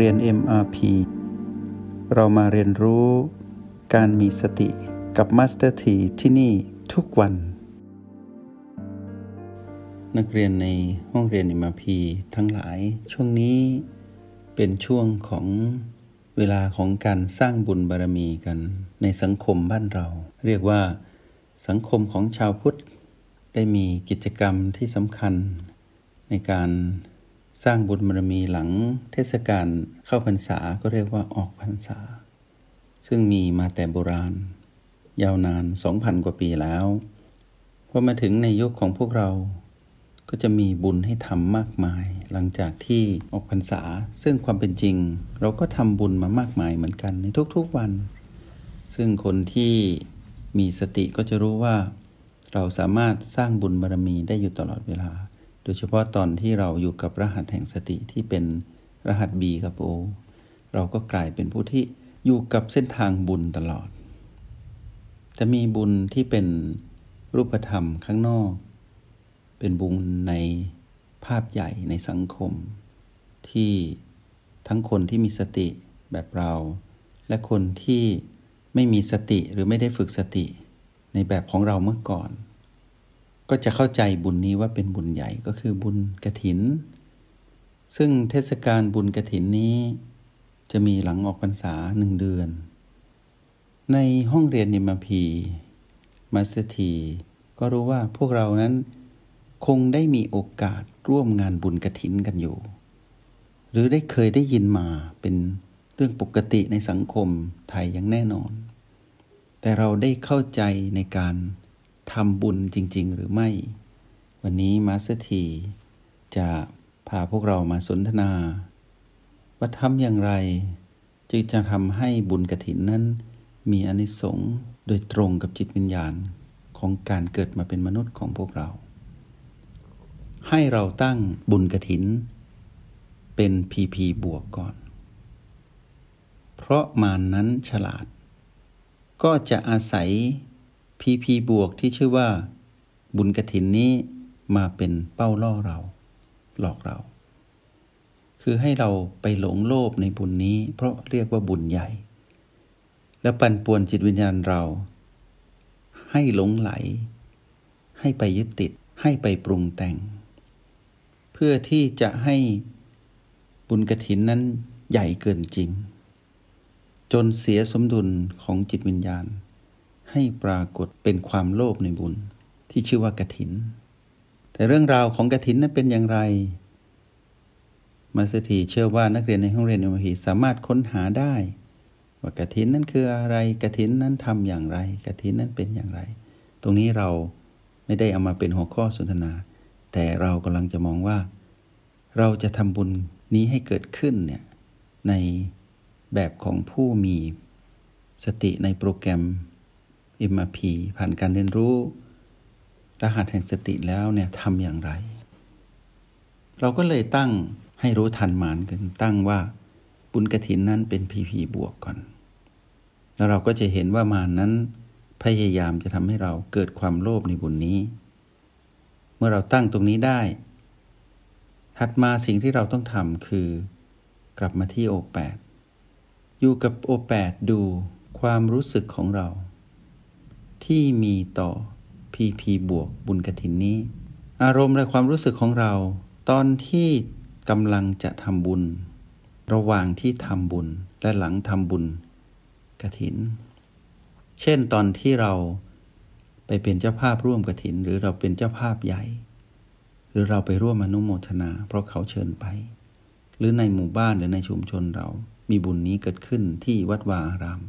เรียน MRP เรามาเรียนรู้การมีสติกับ Master T ที่ที่นี่ทุกวัน นักเรียนในห้องเรียน MRP ทั้งหลายช่วงนี้เป็นช่วงของเวลาของการสร้างบุญบารมีกันในสังคมบ้านเรา เรียกว่าสังคมของชาวพุทธได้มีกิจกรรมที่สำคัญในการ สร้างบุญบารมีหลังเทศกาลเข้าพรรษาก็เรียกว่าออกพรรษา ซึ่งมีมาแต่โบราณ ยาวนาน 2,000 กว่าปีแล้วพอมาถึงในยุคของพวกเรา ก็จะมีบุญให้ทำมากมาย หลังจากที่ออกพรรษา ซึ่งความเป็นจริง เราก็ทำบุญมามากมายเหมือนกันในทุกๆวัน ซึ่งคนที่มีสติก็จะรู้ว่า เราสามารถสร้างบุญบารมีได้อยู่ตลอดเวลา โดยเฉพาะตอนที่เราอยู่กับรหัสแห่งสติที่เป็นรหัส B กับ O เราก็กลายเป็นผู้ที่อยู่กับเส้นทางบุญตลอด จะมีบุญที่เป็นรูปธรรมข้างนอก เป็นบุญในภาพใหญ่ในสังคม ที่ทั้งคนที่มีสติแบบเรา และคนที่ไม่มีสติหรือไม่ได้ฝึกสติในแบบของเราเมื่อก่อน ก็จะเข้าใจบุญนี้ว่าเป็นบุญใหญ่ก็คือบุญกระถิน ซึ่งเทศกาลบุญกระถินนี้ จะมีหลังออกพรรษาหนึ่งเดือน ในห้องเรียนนิมพีมาสถีก็รู้ว่าพวกเรานั้นคงได้มีโอกาสร่วมงานบุญกระถินกันอยู่ หรือได้เคยได้ยินมาเป็นเรื่องปกติในสังคมไทยอย่างแน่นอน แต่เราได้เข้าใจในการ ทำบุญจริง ๆ หรือไม่ วันนี้มาสเตีจะพาพวกเรามาสนทนา ว่าทำอย่างไร จึงจะทำให้บุญกระถินนั้น มีอนิสงส์โดยตรงกับจิตวิญญาณของการเกิดมาเป็นมนุษย์ของพวกเรา ให้เราตั้งบุญกระถิน เป็นพีพีบวกก่อน เพราะมานนั้นฉลาด ก็จะอาศัย พีพีบวกที่ชื่อว่า บุญกระถินนี้มาเป็นเป้าล่อเรา หลอกเรา คือให้เราไปหลงโลภในบุญนี้ เพราะเรียกว่าบุญใหญ่ แล้วปั่นป่วนจิตวิญญาณเรา ให้หลงไหล ให้ไปยึดติด ให้ไปปรุงแต่ง เพื่อที่จะให้บุญกระถินนั้นใหญ่เกินจริง จนเสียสมดุลของจิตวิญญาณ ให้ปรากฏเป็นความโลภในบุญที่ชื่อว่ากระถิน แต่เรื่องราวของกระถินนั้นเป็นอย่างไรมาสถีเชื่อว่านักเรียนในห้องเรียนอมพีสามารถค้นหาได้ ว่ากระถินนั้นคืออะไรกระถินนั้นทำอย่างไรกระถินนั้นเป็นอย่างไร ตรงนี้เราไม่ได้เอามาเป็นหัวข้อสนทนา แต่เรากำลังจะมองว่า เราจะทำบุญนี้ให้เกิดขึ้นเนี่ยในแบบของผู้มีสติในโปรแกรม MRP ผ่านการเรียนรู้ รหัสแห่งสติแล้วเนี่ยทำอย่างไร เราก็เลยตั้งให้รู้ทันมานกันตั้งว่าบุญกระถินนั้นเป็น PP บวกก่อน แล้วเราก็จะเห็นว่ามานนั้น พยายามจะทำให้เราเกิดความโลภในบุญนี้ เมื่อเราตั้งตรงนี้ได้ ถัดมาสิ่งที่เราต้องทำคือกลับมาที่โอแปดอยู่กับโอแปดดูความรู้สึกของเรา ที่มีต่อ PP บวกบุญกระถินนี้ อารมณ์และความรู้สึกของเรา ตอนที่กำลังจะทำบุญ ระหว่างที่ทำบุญและหลังทำบุญกระถิน เช่นตอนที่เราไปเป็นเจ้าภาพร่วมกระถิน หรือเราเป็นเจ้าภาพใหญ่ หรือเราไปร่วมอนุโมทนา เพราะเขาเชิญไป หรือในหมู่บ้านหรือในชุมชนเรา มีบุญนี้เกิดขึ้นที่วัดวาอาราม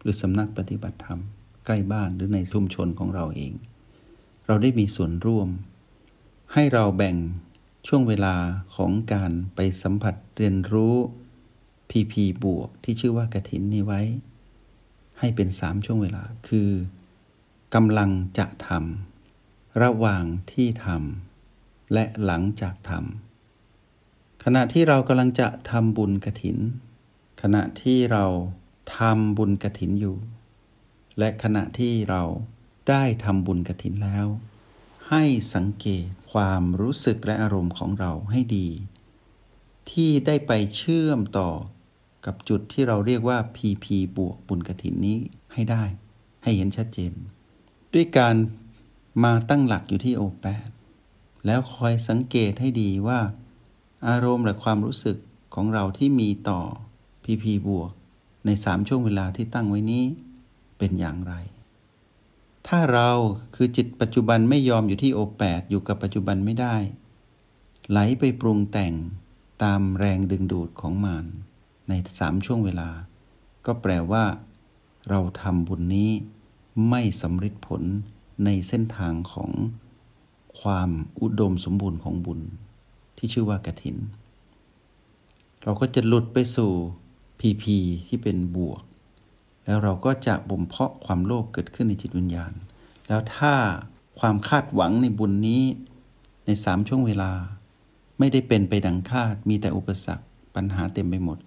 หรือสำนักปฏิบัติธรรม ใกล้บ้านหรือในชุมชนของเราเอง เราได้มีส่วนร่วม ให้เราแบ่งช่วงเวลาของการไปสัมผัสเรียนรู้พีพีบวกที่ชื่อว่ากระถินนี้ไว้ ให้เป็นสามช่วงเวลา คือกำลังจะทำระหว่างที่ทำและหลังจากทำขณะที่เรากำลังจะทำบุญกระถิน ขณะที่เราทำบุญกระถินอยู่ และขณะที่เราได้ทำบุญกระถินแล้ว ให้สังเกตความรู้สึกและอารมณ์ของเราให้ดี ที่ได้ไปเชื่อมต่อกับจุดที่เราเรียกว่า PP บวกบุญกระถินนี้ให้ได้ ให้เห็นชัดเจน ด้วยการมาตั้งหลักอยู่ที่โอแปดแล้วคอยสังเกตให้ดีว่า อารมณ์และความรู้สึกของเราที่มีต่อ PP บวกในสามช่วงเวลาที่ตั้งไว้นี้ เป็นอย่างไร ถ้าเราคือจิตปัจจุบันไม่ยอมอยู่ที่โอแปดอยู่กับปัจจุบันไม่ได้ ไหลไปปรุงแต่งตามแรงดึงดูดของมารในสามช่วงเวลา ก็แปลว่า เราทำบุญนี้ไม่สำเร็จผลในเส้นทางของความอุดมสมบูรณ์ของบุญที่ชื่อว่ากฐิน เราก็จะหลุดไปสู่พีพีที่เป็นบวก แล้วเราก็จะบ่มเพาะความโลภเกิดขึ้นในจิตวิญญาณ แล้วถ้าความคาดหวังในบุญนี้ในสามช่วงเวลา ไม่ได้เป็นไปดังคาดมีแต่อุปสรรคปัญหาเต็มไปหมด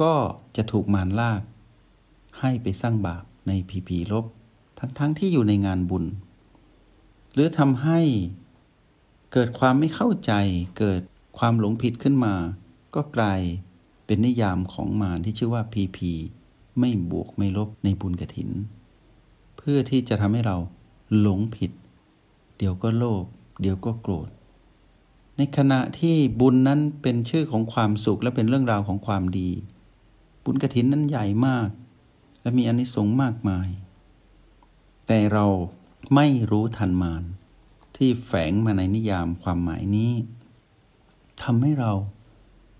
ก็จะถูกมารลาก ให้ไปสร้างบาปในพีพีลบ ทั้งๆทที่อยู่ในงานบุญ หรือทำให้เกิดความไม่เข้าใจเกิดความหลงผิดขึ้นมา ก็กลายเป็นนิยามของมารที่ชื่อว่าพีพี ไม่บวกไม่ลบในบุญกระถิน เพื่อที่จะทำให้เราหลงผิด เดี๋ยวก็โลภเดี๋ยวก็โกรธ ในขณะที่บุญนั้นเป็นชื่อของความสุขและเป็นเรื่องราวของความดี บุญกระถินนั้นใหญ่มาก และมีอนิสงส์มากมาย แต่เราไม่รู้ทันมารที่แฝงมาในนิยามความหมายนี้ทำให้เรา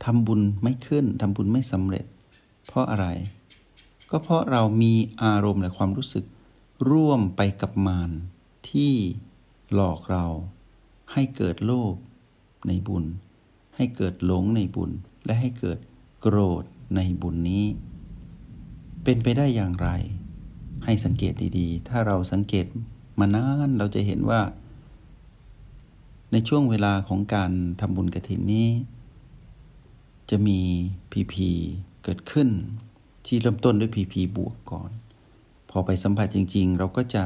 ทำบุญไม่ขึ้นทำบุญไม่สำเร็จ เพราะอะไร ก็เพราะเรามีอารมณ์และความรู้สึก ร่วมไปกับมารที่หลอกเราให้เกิดโลภในบุญ ให้เกิดหลงในบุญ และให้เกิดโกรธในบุญนี้ เป็นไปได้อย่างไร ให้สังเกตดีๆ ถ้าเราสังเกตมานานเราจะเห็นว่า ในช่วงเวลาของการทำบุญกระถินนี้ จะมีพีพีเกิดขึ้น ที่เริ่มต้นด้วยพีพีบวกก่อน พอไปสัมผัสจริง ๆ เราก็จะ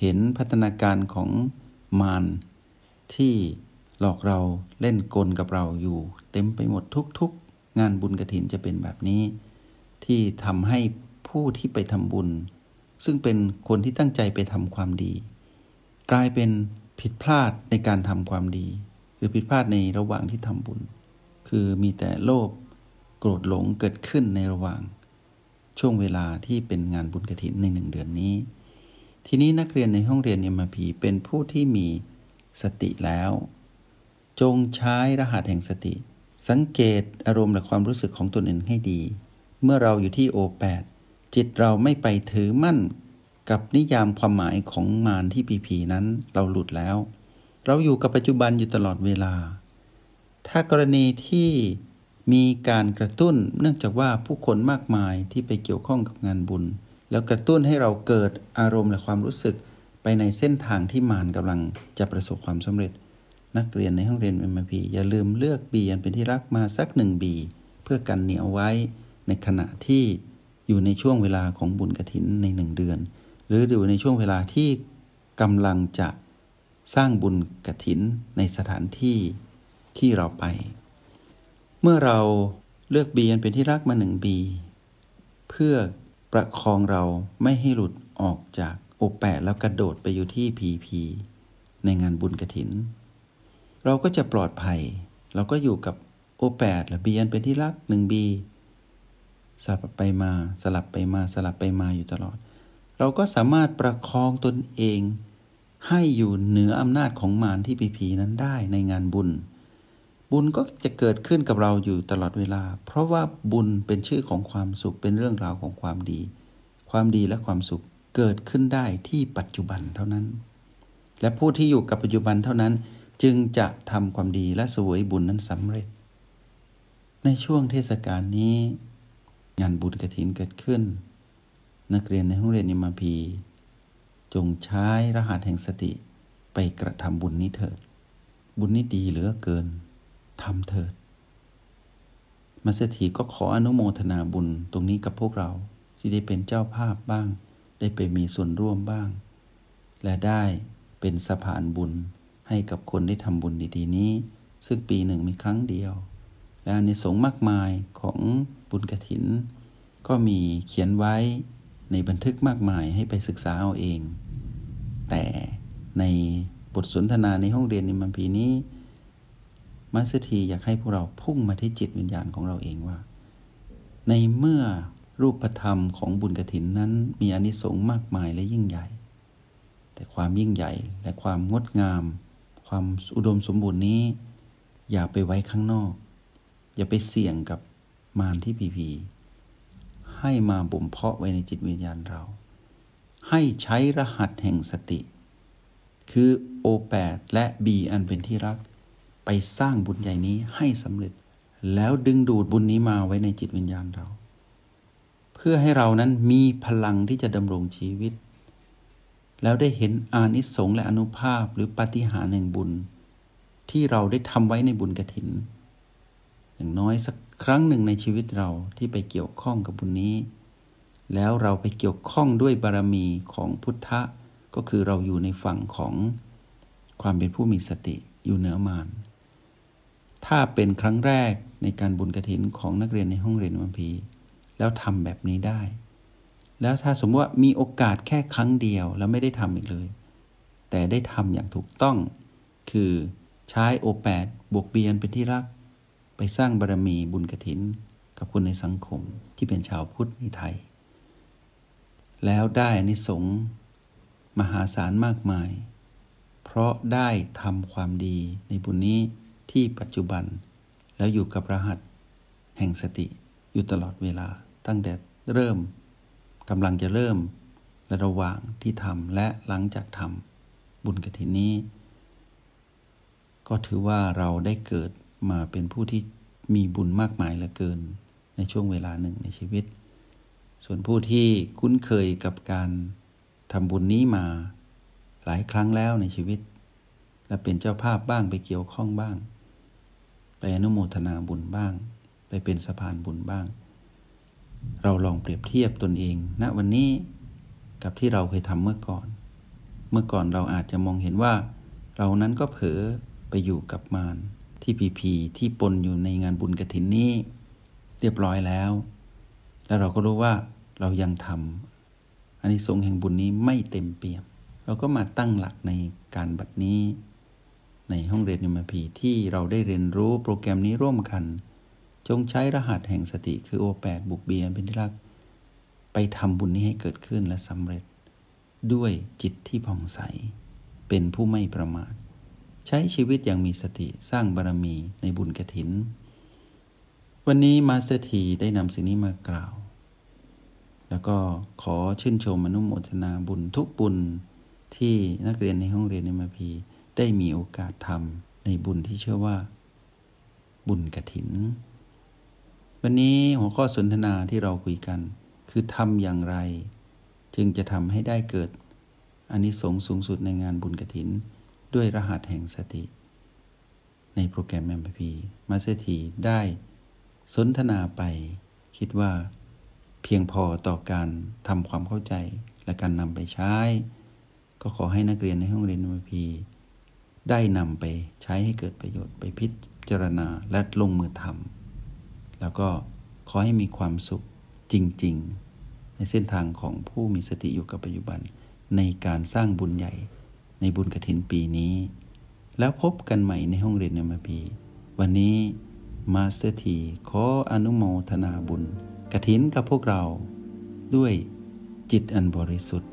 เห็นพัฒนาการของมารที่หลอกเราเล่นกลกับเราอยู่ เต็มไปหมดทุก ๆ งานบุญกระถินจะเป็นแบบนี้ ที่ทำให้ผู้ที่ไปทำบุญ ซึ่งเป็นคนที่ตั้งใจไปทำความดี กลายเป็นผิดพลาดในการทำความดีหรือผิดพลาดในระหว่างที่ทำบุญ คือมีแต่โลภโกรธหลงเกิดขึ้นในระหว่าง ช่วงเวลาที่เป็นงานบุญกระถินในหนึ่งเดือนนี้ ทีนี้นักเรียนในห้องเรียนเอ็มพีเป็นผู้ที่มีสติแล้ว จงใช้รหัสแห่งสติ สังเกตอารมณ์และความรู้สึกของตนเองให้ดี เมื่อเราอยู่ที่โอแปดจิตเราไม่ไปถือมั่นกับนิยามความหมายของมารที่พีพีนั้นเราหลุดแล้ว เราอยู่กับปัจจุบันอยู่ตลอดเวลา ถ้ากรณีที่ มีการกระตุ้นเนื่องจากว่าผู้คนมากมายที่ไปเกี่ยวข้องกับงานบุญ แล้วกระตุ้นให้เราเกิดอารมณ์และความรู้สึกไปในเส้นทางที่มารกำลังจะประสบความสำเร็จ นักเรียนในห้องเรียนเอ็มพีอย่าลืมเลือกบีอันเป็นที่รักมาสักหนึ่งบีเพื่อกันเหนียวไว้ในขณะที่อยู่ในช่วงเวลาของบุญกระถินในหนึ่งเดือน หรืออยู่ในช่วงเวลาที่กำลังจะสร้างบุญกระถินในสถานที่ที่เราไป เมื่อเราเลือกบีนเป็นที่รักมาหนึ่งบีเพื่อประคองเราไม่ให้หลุดออกจากโอแปดแล้วกระโดดไปอยู่ที่พีพีในงานบุญกระถิน เราก็จะปลอดภัย เราก็อยู่กับโอแปดหรือบีนเป็นที่รักหนึ่งบีสลับไปมาสลับไปมาสลับไปมาอยู่ตลอด เราก็สามารถประคองตนเอง ให้อยู่เหนืออำนาจของมารที่ปีผีนั้นได้ในงานบุญ บุญก็จะเกิดขึ้นกับเราอยู่ตลอดเวลา เพราะว่าบุญเป็นชื่อของความสุขเป็นเรื่องราวของความดี ความดีและความสุขเกิดขึ้นได้ที่ปัจจุบันเท่านั้น และผู้ที่อยู่กับปัจจุบันเท่านั้น จึงจะทำความดีและสวยบุญนั้นสำเร็จ ในช่วงเทศกาลนี้ งานบุญกระถินเกิดขึ้น นักเรียนในห้องเรียนนิมาพี จงใช้รหัสแห่งสติไปกระทำบุญนี้เถิด บุญนี้ดีเหลือเกิน ทำเถิดมาสถีก็ขออนุโมทนาบุญตรงนี้กับพวกเราที่ได้เป็นเจ้าภาพบ้าง ได้ไปมีส่วนร่วมบ้าง และได้เป็นสะพานบุญให้กับคนได้ทำบุญดีๆนี้ ซึ่งปีหนึ่งมีครั้งเดียว และในสงมากมายของบุญกระถิน ก็มีเขียนไว้ในบันทึกมากมายให้ไปศึกษาเอาเอง แต่ในบทสนทนาในห้องเรียนในมัมพีนี้ มัสถีอยากให้พวกเราพุ่งมาที่จิตวิญญาณของเราเองว่า ในเมื่อรูปธรรมของบุญกระถินนั้นมีอนิสงส์มากมายและยิ่งใหญ่ แต่ความยิ่งใหญ่และความงดงาม ความอุดมสมบูรณ์นี้ อย่าไปไว้ข้างนอก อย่าไปเสี่ยงกับมารที่ผีผีให้มาบ่มเพาะไว้ในจิตวิญญาณเรา ให้ใช้รหัสแห่งสติ คือ O8 แปดและ B อันเป็นที่รัก ไปสร้างบุญใหญ่นี้ให้สำเร็จ แล้วดึงดูดบุญนี้มาไว้ในจิตวิญญาณเรา เพื่อให้เรานั้นมีพลังที่จะดำรงชีวิต แล้วได้เห็นอานิสงส์และอนุภาพหรือปาฏิหาริย์แห่งบุญ ที่เราได้ทำไว้ในบุญกระถิน อย่างน้อยสักครั้งหนึ่งในชีวิตเราที่ไปเกี่ยวข้องกับบุญนี้ แล้วเราไปเกี่ยวข้องด้วยบารมีของพุทธะก็คือเราอยู่ในฝั่งของความเป็นผู้มีสติอยู่เหนือมาร ถ้าเป็นครั้งแรกในการบุญกระถินของนักเรียนในห้องเรียนวัมพีแล้วทำแบบนี้ได้ แล้วถ้าสมมติว่ามีโอกาสแค่ครั้งเดียวแล้วไม่ได้ทำอีกเลย แต่ได้ทำอย่างถูกต้อง คือใช้โอแปดบวกเบียนเป็นที่รัก ไปสร้างบารรมีบุญกระถิน กับคนในสังคมที่เป็นชาวพุทธในไทย แล้วได้อนิสงส์มหาศาลมากมาย เพราะได้ทำความดีในบุญนี้ ที่ปัจจุบัน แล้วอยู่กับรหัส แห่งสติอยู่ตลอดเวลา ตั้งแต่เริ่มกำลังจะเริ่มและระหว่างที่ทำและหลังจากทำบุญกระถินนี้ ก็ถือว่าเราได้เกิดมาเป็นผู้ที่มีบุญมากมายเหลือเกิน ในช่วงเวลาหนึ่งในชีวิต ส่วนผู้ที่คุ้นเคยกับการทำบุญนี้มาหลายครั้งแล้วในชีวิต และเป็นเจ้าภาพบ้างไปเกี่ยวข้องบ้าง ไปอนุโมทนาบุญบ้าง ไปเป็นสะพานบุญบ้าง เราลองเปรียบเทียบตนเองณนะวันนี้กับที่เราเคยทำเมื่อก่อน เมื่อก่อนเราอาจจะมองเห็นว่า เรานั้นก็เผลอไปอยู่กับมารที่พีพีที่ปนอยู่ในงานบุญกระถินนี้ เรียบร้อยแล้ว แล้วเราก็รู้ว่าเรายังทำอันนี้ทรงแห่งบุญนี้ไม่เต็มเปี่ยม เราก็มาตั้งหลักในการบัดนี้ ในห้องเรียนนิมพีที่เราได้เรียนรู้โปรแกรมนี้ร่วมกัน จงใช้รหัสแห่งสติคือโอแปดบุกเบียนเป็นที่รัก ไปทำบุญนี้ให้เกิดขึ้นและสำเร็จ ด้วยจิตที่ผ่องใส เป็นผู้ไม่ประมาท ใช้ชีวิตอย่างมีสติสร้างบารมีในบุญกระถิน วันนี้ Master T ได้นำสิ่งนี้มากล่าว แล้วก็ขอชื่นชมอนุโมทนาบุญทุกบุญที่นักเรียนในห้องเรียนใน MRP ได้มีโอกาสทำในบุญที่เชื่อว่า บุญกระถิน วันนี้หัวข้อสนทนาที่เราคุยกัน คือทำอย่างไร จึงจะทำให้ได้เกิดอานิสงส์สูงสุดในงานบุญกระถิน ด้วยรหัสแห่งสติ ในโปรแกรม MRP Master T ได้สนทนาไป คิดว่า เพียงพอต่อการทำความเข้าใจและการนำไปใช้ ก็ขอให้นักเรียนในห้องเรียน MRP ได้นำไปใช้ให้เกิดประโยชน์ไปพิจารณาและลงมือทำแล้วก็ขอให้มีความสุขจริง ๆ ในเส้นทางของผู้มีสติอยู่กับปัจจุบัน ในการสร้างบุญใหญ่ในบุญกระถินปีนี้ แล้วพบกันใหม่ในห้องเรียนใน MRP วันนี้ Master T ขออนุโมทนาบุญกระถินกับพวกเราด้วยจิตอันบริสุทธิ์